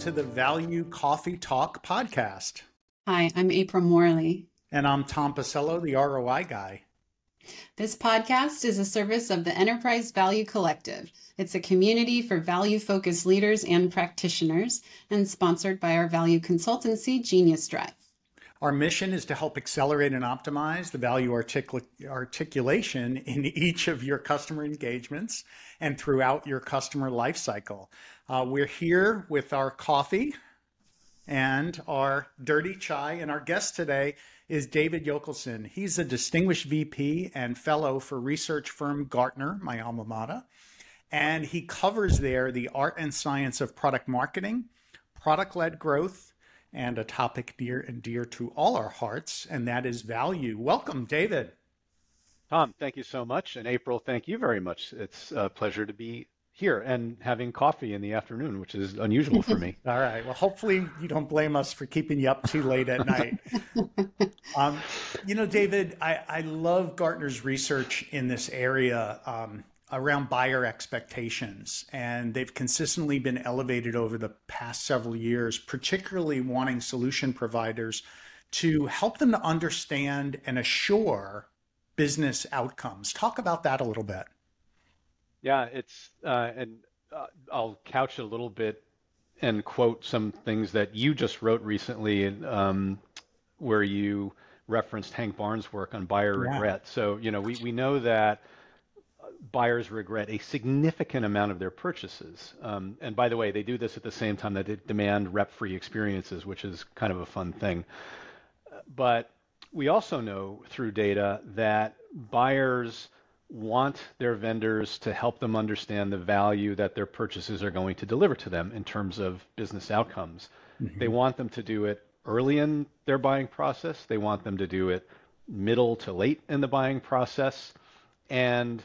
to the Value Coffee Talk podcast. Hi, I'm April Morley. And I'm Tom Pisello, the ROI guy. This podcast is a service of the Enterprise Value Collective. It's a community for value focused leaders and practitioners, and sponsored by our value consultancy, Genius Drive. Our mission is to help accelerate and optimize the value articul- articulation in each of your customer engagements and throughout your customer lifecycle. Uh, we're here with our coffee and our dirty chai, and our guest today is David Yockelson. He's a distinguished VP and fellow for research firm Gartner, my alma mater, and he covers there the art and science of product marketing, product led growth, and a topic near and dear to all our hearts, and that is value. Welcome, David. Tom, thank you so much. And April, thank you very much. It's a pleasure to be here and having coffee in the afternoon, which is unusual for me. All right. Well, hopefully you don't blame us for keeping you up too late at night. um, you know, David, I, I, love Gartner's research in this area. Um, around buyer expectations. And they've consistently been elevated over the past several years, particularly wanting solution providers to help them to understand and assure business outcomes. Talk about that a little bit. Yeah, it's, uh, and uh, I'll couch it a little bit and quote some things that you just wrote recently, um, where you referenced Hank Barnes' work on buyer yeah. regret. So, you know, we, we know that buyers regret a significant amount of their purchases. Um, and by the way, they do this at the same time that they demand rep-free experiences, which is kind of a fun thing. But we also know through data that buyers want their vendors to help them understand the value that their purchases are going to deliver to them in terms of business outcomes. Mm-hmm. They want them to do it early in their buying process. They want them to do it middle to late in the buying process. And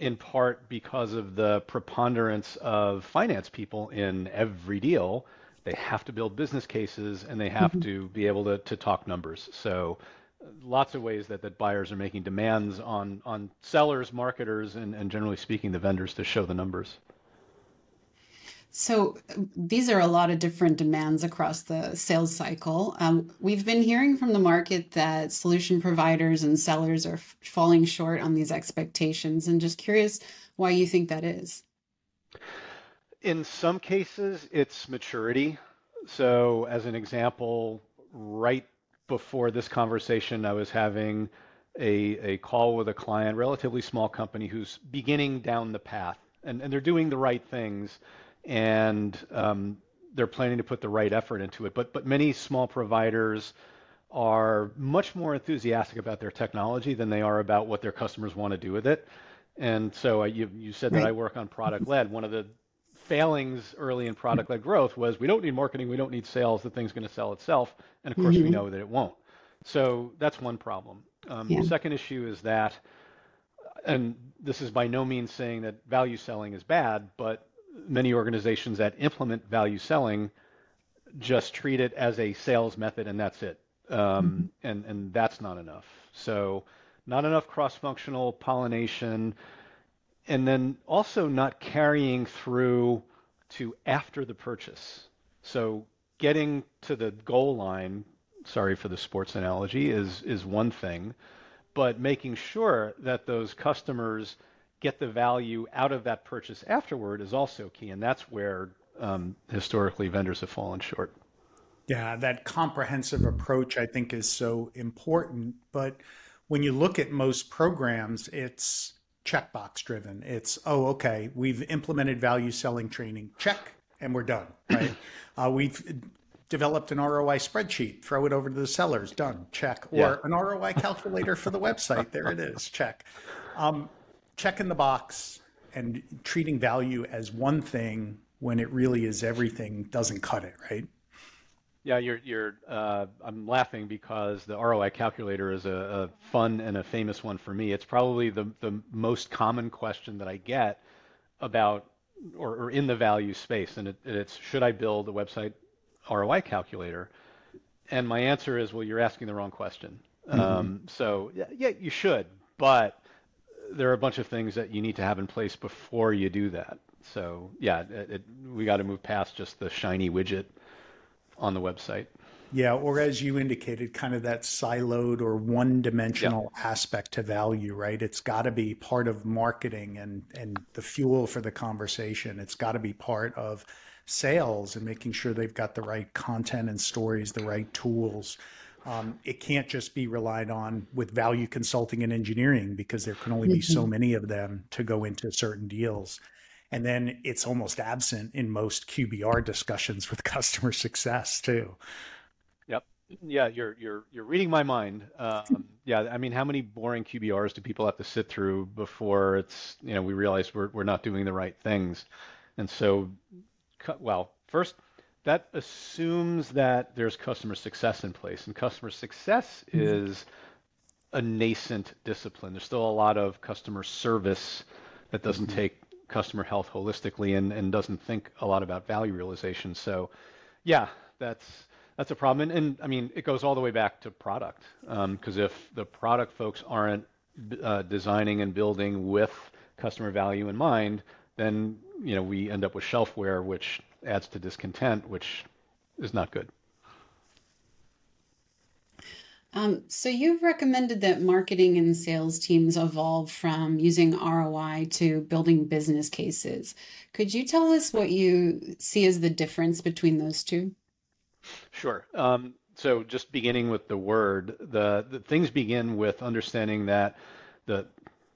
in part because of the preponderance of finance people in every deal. They have to build business cases and they have mm-hmm. to be able to, to talk numbers. So lots of ways that, that buyers are making demands on, on sellers, marketers, and, and generally speaking, the vendors to show the numbers. So these are a lot of different demands across the sales cycle. Um, we've been hearing from the market that solution providers and sellers are f- falling short on these expectations, and just curious why you think that is. In some cases, it's maturity. So, as an example, right before this conversation, I was having a, a call with a client, relatively small company, who's beginning down the path, and, and they're doing the right things and um, they're planning to put the right effort into it. But but many small providers are much more enthusiastic about their technology than they are about what their customers want to do with it. And so uh, you you said right. that I work on product led. One of the failings early in product led growth was we don't need marketing, we don't need sales. The thing's going to sell itself, and of course mm-hmm. we know that it won't. So that's one problem. Um, yeah. The second issue is that, and this is by no means saying that value selling is bad, but many organizations that implement value selling just treat it as a sales method and that's it. Um, mm-hmm. and, and that's not enough. So, not enough cross functional pollination, and then also not carrying through to after the purchase. So, getting to the goal line, sorry for the sports analogy, is, is one thing, but making sure that those customers get the value out of that purchase afterward is also key, and that's where um, historically vendors have fallen short. Yeah, that comprehensive approach I think is so important. But when you look at most programs, it's checkbox driven. It's, oh, okay, we've implemented value selling training, check, and we're done, right? uh, we've developed an ROI spreadsheet, throw it over to the sellers, done, check. Or yeah. an ROI calculator for the website, there it is, check. Um, checking the box and treating value as one thing when it really is everything doesn't cut it, right? Yeah, you're. You're. Uh, I'm laughing because the ROI calculator is a, a, fun and a famous one for me. It's probably the the most common question that I get about or, or in the value space, and it, it's should I build a website ROI calculator? And my answer is, well, you're asking the wrong question. Mm-hmm. Um, so yeah, yeah, you should, but there are a bunch of things that you need to have in place before you do that. So yeah, it, it, we got to move past just the shiny widget on the website. Yeah, or as you indicated, kind of that siloed or one-dimensional yep. aspect to value, right? It's got to be part of marketing and and the fuel for the conversation. It's got to be part of sales and making sure they've got the right content and stories, the right tools. Um, it can't just be relied on with value consulting and engineering because there can only be so mm-hmm. many of them to go into certain deals. And then it's almost absent in most QBR discussions with customer success too. Yep. Yeah, you're you're you're reading my mind. Um, yeah, I mean, how many boring QBRs do people have to sit through before it's you know we realize we're we're not doing the right things, and so, well, first that assumes that there's customer success in place, and customer success mm-hmm. is a nascent discipline. There's still a lot of customer service that doesn't mm-hmm. take customer health holistically and, and doesn't think a lot about value realization. So, yeah, that's that's a problem. And, and I mean, it goes all the way back to product because um, if the product folks aren't uh, designing and building with customer value in mind, then you know we end up with shelfware, which adds to discontent, which is not good. Um, so you've recommended that marketing and sales teams evolve from using ROI to building business cases. Could you tell us what you see as the difference between those two? Sure. Um, so just beginning with the word, the, the things begin with understanding that the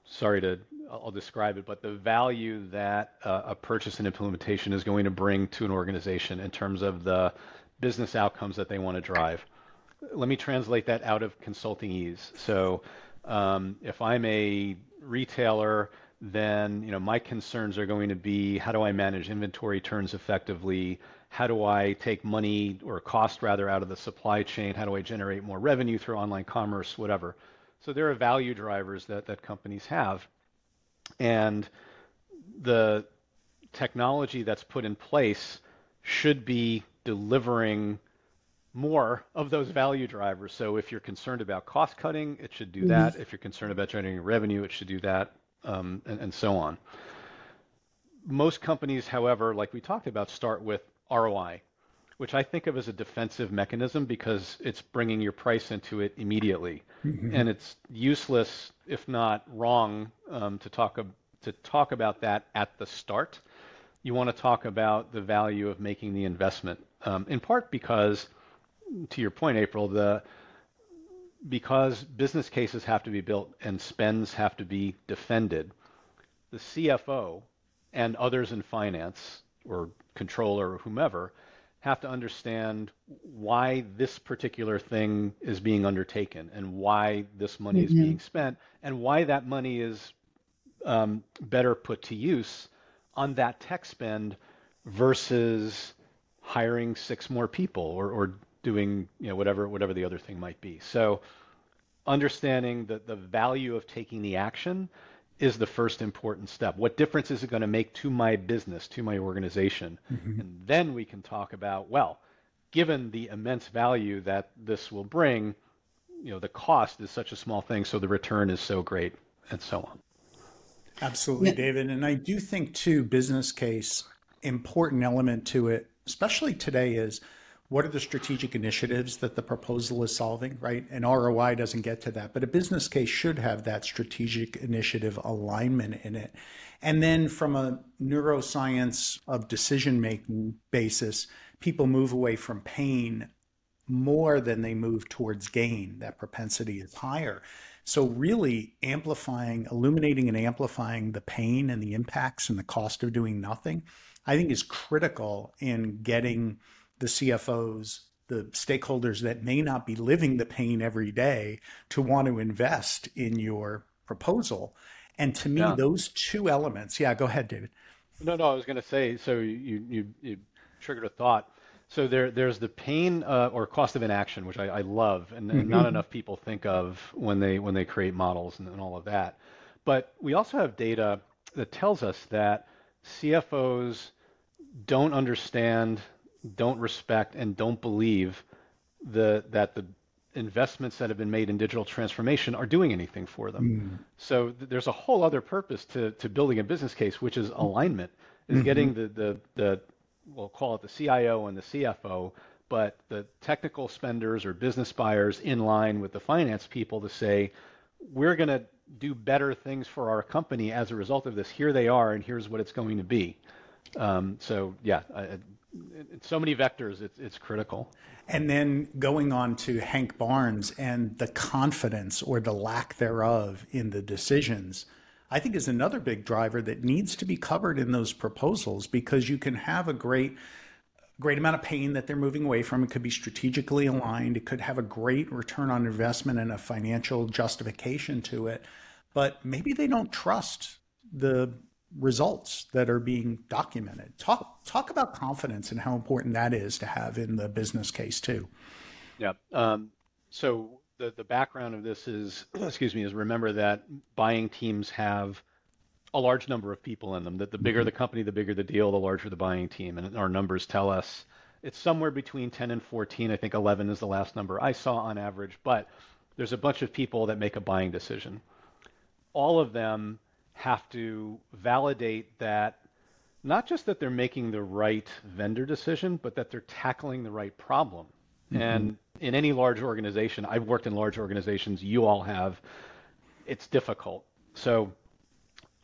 sorry to I'll describe it, but the value that uh, a purchase and implementation is going to bring to an organization in terms of the business outcomes that they want to drive. Let me translate that out of consulting ease. So, um, if I'm a retailer, then you know my concerns are going to be how do I manage inventory turns effectively? How do I take money or cost rather out of the supply chain? How do I generate more revenue through online commerce, whatever? So there are value drivers that, that companies have. And the technology that's put in place should be delivering more of those value drivers. So if you're concerned about cost cutting, it should do mm-hmm. that. If you're concerned about generating revenue, it should do that, um, and, and so on. Most companies, however, like we talked about, start with ROI, which I think of as a defensive mechanism because it's bringing your price into it immediately, mm-hmm. and it's useless, if not wrong, um, to talk to talk about that at the start. You want to talk about the value of making the investment, um, in part because, to your point, April, the because business cases have to be built and spends have to be defended, the CFO and others in finance or controller or whomever have to understand why this particular thing is being undertaken and why this money mm-hmm. is being spent and why that money is um, better put to use on that tech spend versus hiring six more people or, or doing you know whatever whatever the other thing might be. So understanding the, the value of taking the action is the first important step. What difference is it going to make to my business, to my organization? Mm-hmm. And then we can talk about, well, given the immense value that this will bring, you know, the cost is such a small thing, so the return is so great, and so on. Absolutely, yeah. David. And I do think too, business case, important element to it, especially today, is what are the strategic initiatives that the proposal is solving, right? And ROI doesn't get to that, but a business case should have that strategic initiative alignment in it. And then from a neuroscience of decision making basis, people move away from pain more than they move towards gain. That propensity is higher. So, really amplifying, illuminating, and amplifying the pain and the impacts and the cost of doing nothing, I think is critical in getting the CFOs, the stakeholders that may not be living the pain every day to want to invest in your proposal. And to me, yeah. those two elements, yeah, go ahead, David. No, no, I was going to say, so you, you, you triggered a thought. So there, there's the pain uh, or cost of inaction, which I, I love, and, mm-hmm. not enough people think of when they when they create models and, and all of that. But we also have data that tells us that CFOs don't understand don't respect and don't believe the that the investments that have been made in digital transformation are doing anything for them. Mm. So th- there's a whole other purpose to, to building a business case, which is alignment. is getting the, the, the, we'll call it the CIO and the CFO, but the technical spenders or business buyers in line with the finance people to say, we're going to do better things for our company as a result of this. Here they are, and here's what it's going to be. Um, so yeah, I, so many vectors, it's, it's critical. And then going on to Hank Barnes and the confidence or the lack thereof in the decisions, I think is another big driver that needs to be covered in those proposals because you can have a great great amount of pain that they're moving away from. It could be strategically aligned. It could have a great return on investment and a financial justification to it. But maybe they don't trust the results that are being documented. Talk talk about confidence and how important that is to have in the business case too. Yeah. Um, so the the background of this is, excuse me, is remember that buying teams have a large number of people in them. That the bigger mm-hmm. the company, the bigger the deal, the larger the buying team, and our numbers tell us it's somewhere between 10 and 14. I think 11 is the last number I saw on average, but there's a bunch of people that make a buying decision. All of them have to validate that not just that they're making the right vendor decision, but that they're tackling the right problem. Mm-hmm. And in any large organization, I've worked in large organizations, you all have, it's difficult. So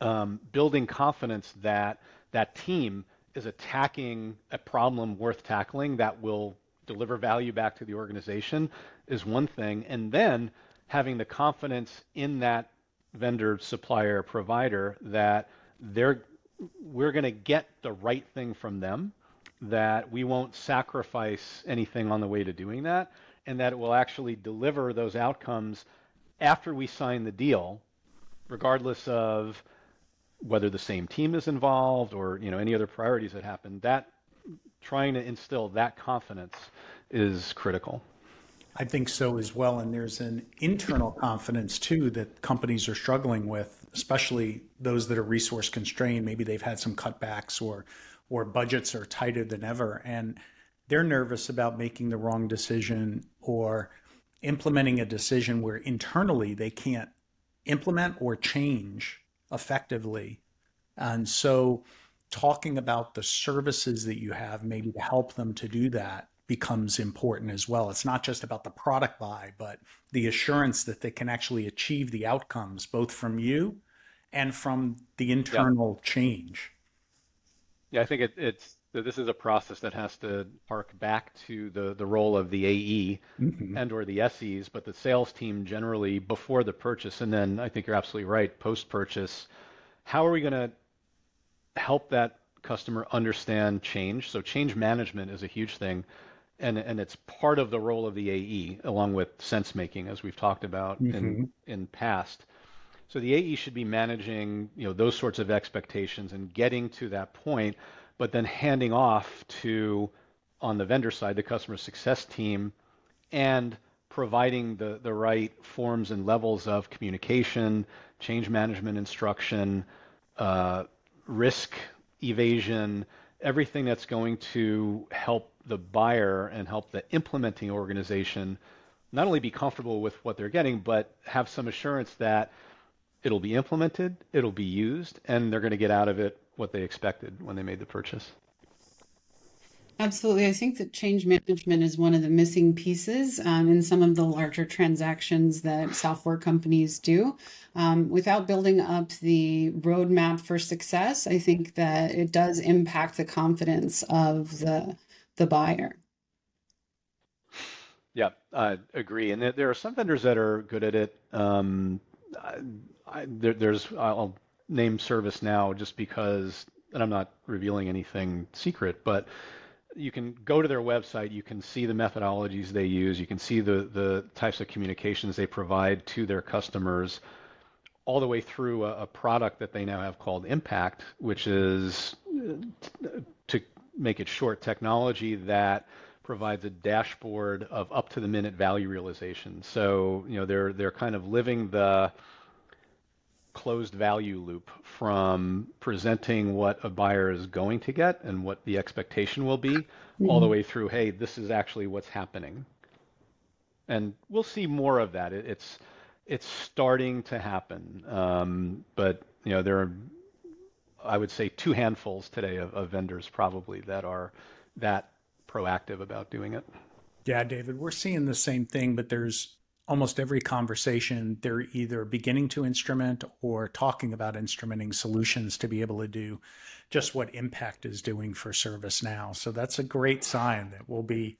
um, building confidence that that team is attacking a problem worth tackling that will deliver value back to the organization is one thing. And then having the confidence in that vendor, supplier, provider that they're we're going to get the right thing from them, that we won't sacrifice anything on the way to doing that, and that it will actually deliver those outcomes after we sign the deal, regardless of whether the same team is involved or you know any other priorities that happen. That trying to instill that confidence is critical. I think so as well. And there's an internal confidence too that companies are struggling with, especially those that are resource constrained. Maybe they've had some cutbacks or or budgets are tighter than ever. And they're nervous about making the wrong decision or implementing a decision where internally they can't implement or change effectively. And so talking about the services that you have maybe to help them to do that becomes important as well. It's not just about the product buy, but the assurance that they can actually achieve the outcomes both from you and from the internal yeah. change. Yeah, I think it, it's this is a process that has to hark back to the, the role of the AE mm-hmm. and or the SEs, but the sales team generally before the purchase, and then I think you're absolutely right, post purchase. How are we going to help that customer understand change? So change management is a huge thing and and it's part of the role of the AE along with sense making as we've talked about mm-hmm. in in past. So the AE should be managing you know those sorts of expectations and getting to that point, but then handing off to on the vendor side the customer success team and providing the, the right forms and levels of communication, change management instruction, uh, risk evasion, everything that's going to help the buyer and help the implementing organization not only be comfortable with what they're getting, but have some assurance that it'll be implemented, it'll be used, and they're going to get out of it what they expected when they made the purchase. Absolutely. I think that change management is one of the missing pieces um, in some of the larger transactions that software companies do. Um, without building up the roadmap for success, I think that it does impact the confidence of the the buyer. Yeah, I agree. And there, are some vendors that are good at it. Um, I, there, there's I'll name ServiceNow just because, and I'm not revealing anything secret, but you can go to their website, you can see the methodologies they use, you can see the the types of communications they provide to their customers, all the way through a, a product that they now have called Impact, which is uh, to make it short, technology that provides a dashboard of up to the minute value realization. So, you know, they're they're kind of living the closed value loop from presenting what a buyer is going to get and what the expectation will be mm-hmm. all the way through, hey, this is actually what's happening. And we'll see more of that. It, it's it's starting to happen. Um, but you know, there are I would say two handfuls today of, of vendors probably that are that proactive about doing it. Yeah, David, we're seeing the same thing, but there's almost every conversation they're either beginning to instrument or talking about instrumenting solutions to be able to do just what impact is doing for ServiceNow. So that's a great sign that we'll be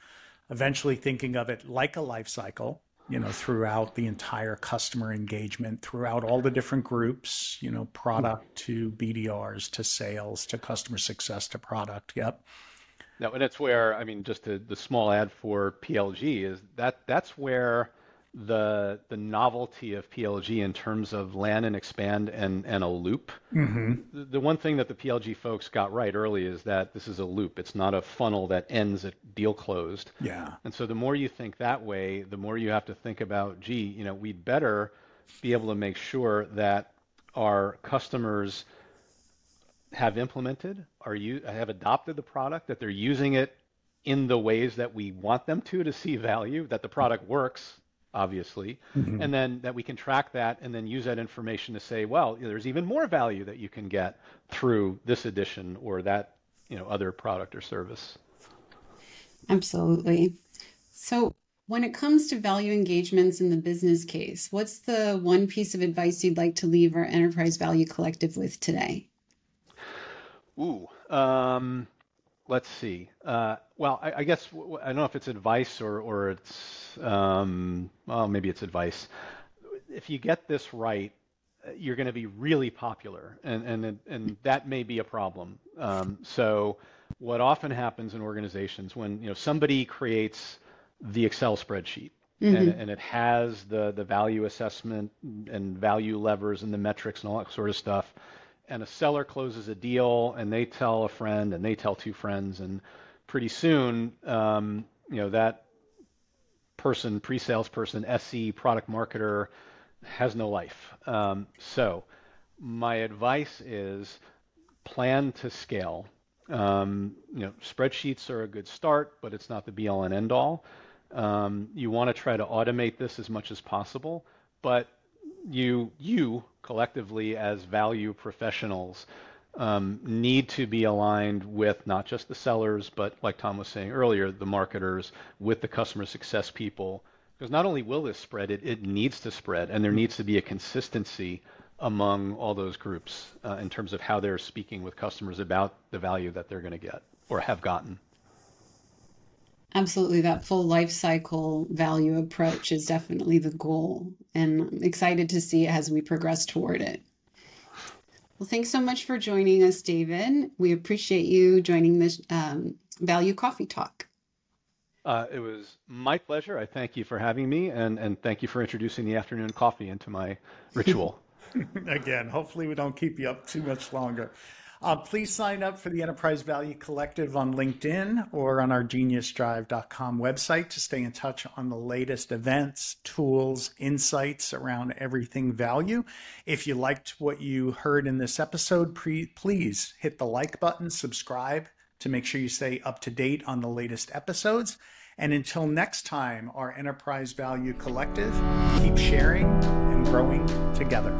eventually thinking of it like a life cycle, you know, throughout the entire customer engagement, throughout all the different groups, you know, product to BDRs to sales to customer success to product. Yep. No, and that's where I mean, just the small ad for PLG is that that's where the the novelty of PLG in terms of land and expand and and a loop. Mm-hmm. The, the, one thing that the PLG folks got right early is that this is a loop. It's not a funnel that ends at deal closed. Yeah. And so the more you think that way, the more you have to think about, gee, you know, we'd better be able to make sure that our customers have implemented, are you have adopted the product, that they're using it in the ways that we want them to to see value, that the product works obviously, mm-hmm. and then that we can track that and then use that information to say, well, there's even more value that you can get through this edition or that you know other product or service. Absolutely. So when it comes to value engagements in the business case, what's the one piece of advice you'd like to leave our enterprise value collective with today? Ooh, um, let's see. Uh, well, I, I, guess I don't know if it's advice or or it's um, well maybe it's advice. If you get this right, you're going to be really popular, and and and that may be a problem. Um, so, what often happens in organizations when you know somebody creates the Excel spreadsheet mm-hmm. and, and, it has the the value assessment and value levers and the metrics and all that sort of stuff and a seller closes a deal and they tell a friend and they tell two friends and pretty soon um, you know that person pre-sales person se product marketer has no life. Um, so my advice is plan to scale. Um, you know spreadsheets are a good start but it's not the be all and end all um, you want to try to automate this as much as possible but you you collectively as value professionals um, need to be aligned with not just the sellers, but like Tom was saying earlier, the marketers, with the customer success people. Because not only will this spread, it, it needs to spread, and there needs to be a consistency among all those groups uh, in terms of how they're speaking with customers about the value that they're going to get or have gotten. Absolutely. That full life cycle value approach is definitely the goal. And I'm excited to see as we progress toward it. Well, thanks so much for joining us, David. We appreciate you joining this um, Value Coffee Talk. Uh, it was my pleasure. I thank you for having me, and, and thank you for introducing the afternoon coffee into my ritual. Again, hopefully, we don't keep you up too much longer. Uh, please sign up for the Enterprise Value Collective on LinkedIn or on our geniusdrive.com website to stay in touch on the latest events, tools, insights around everything value. If you liked what you heard in this episode, pre- please hit the like button, subscribe to make sure you stay up to date on the latest episodes. And until next time, our Enterprise Value Collective, keep sharing and growing together.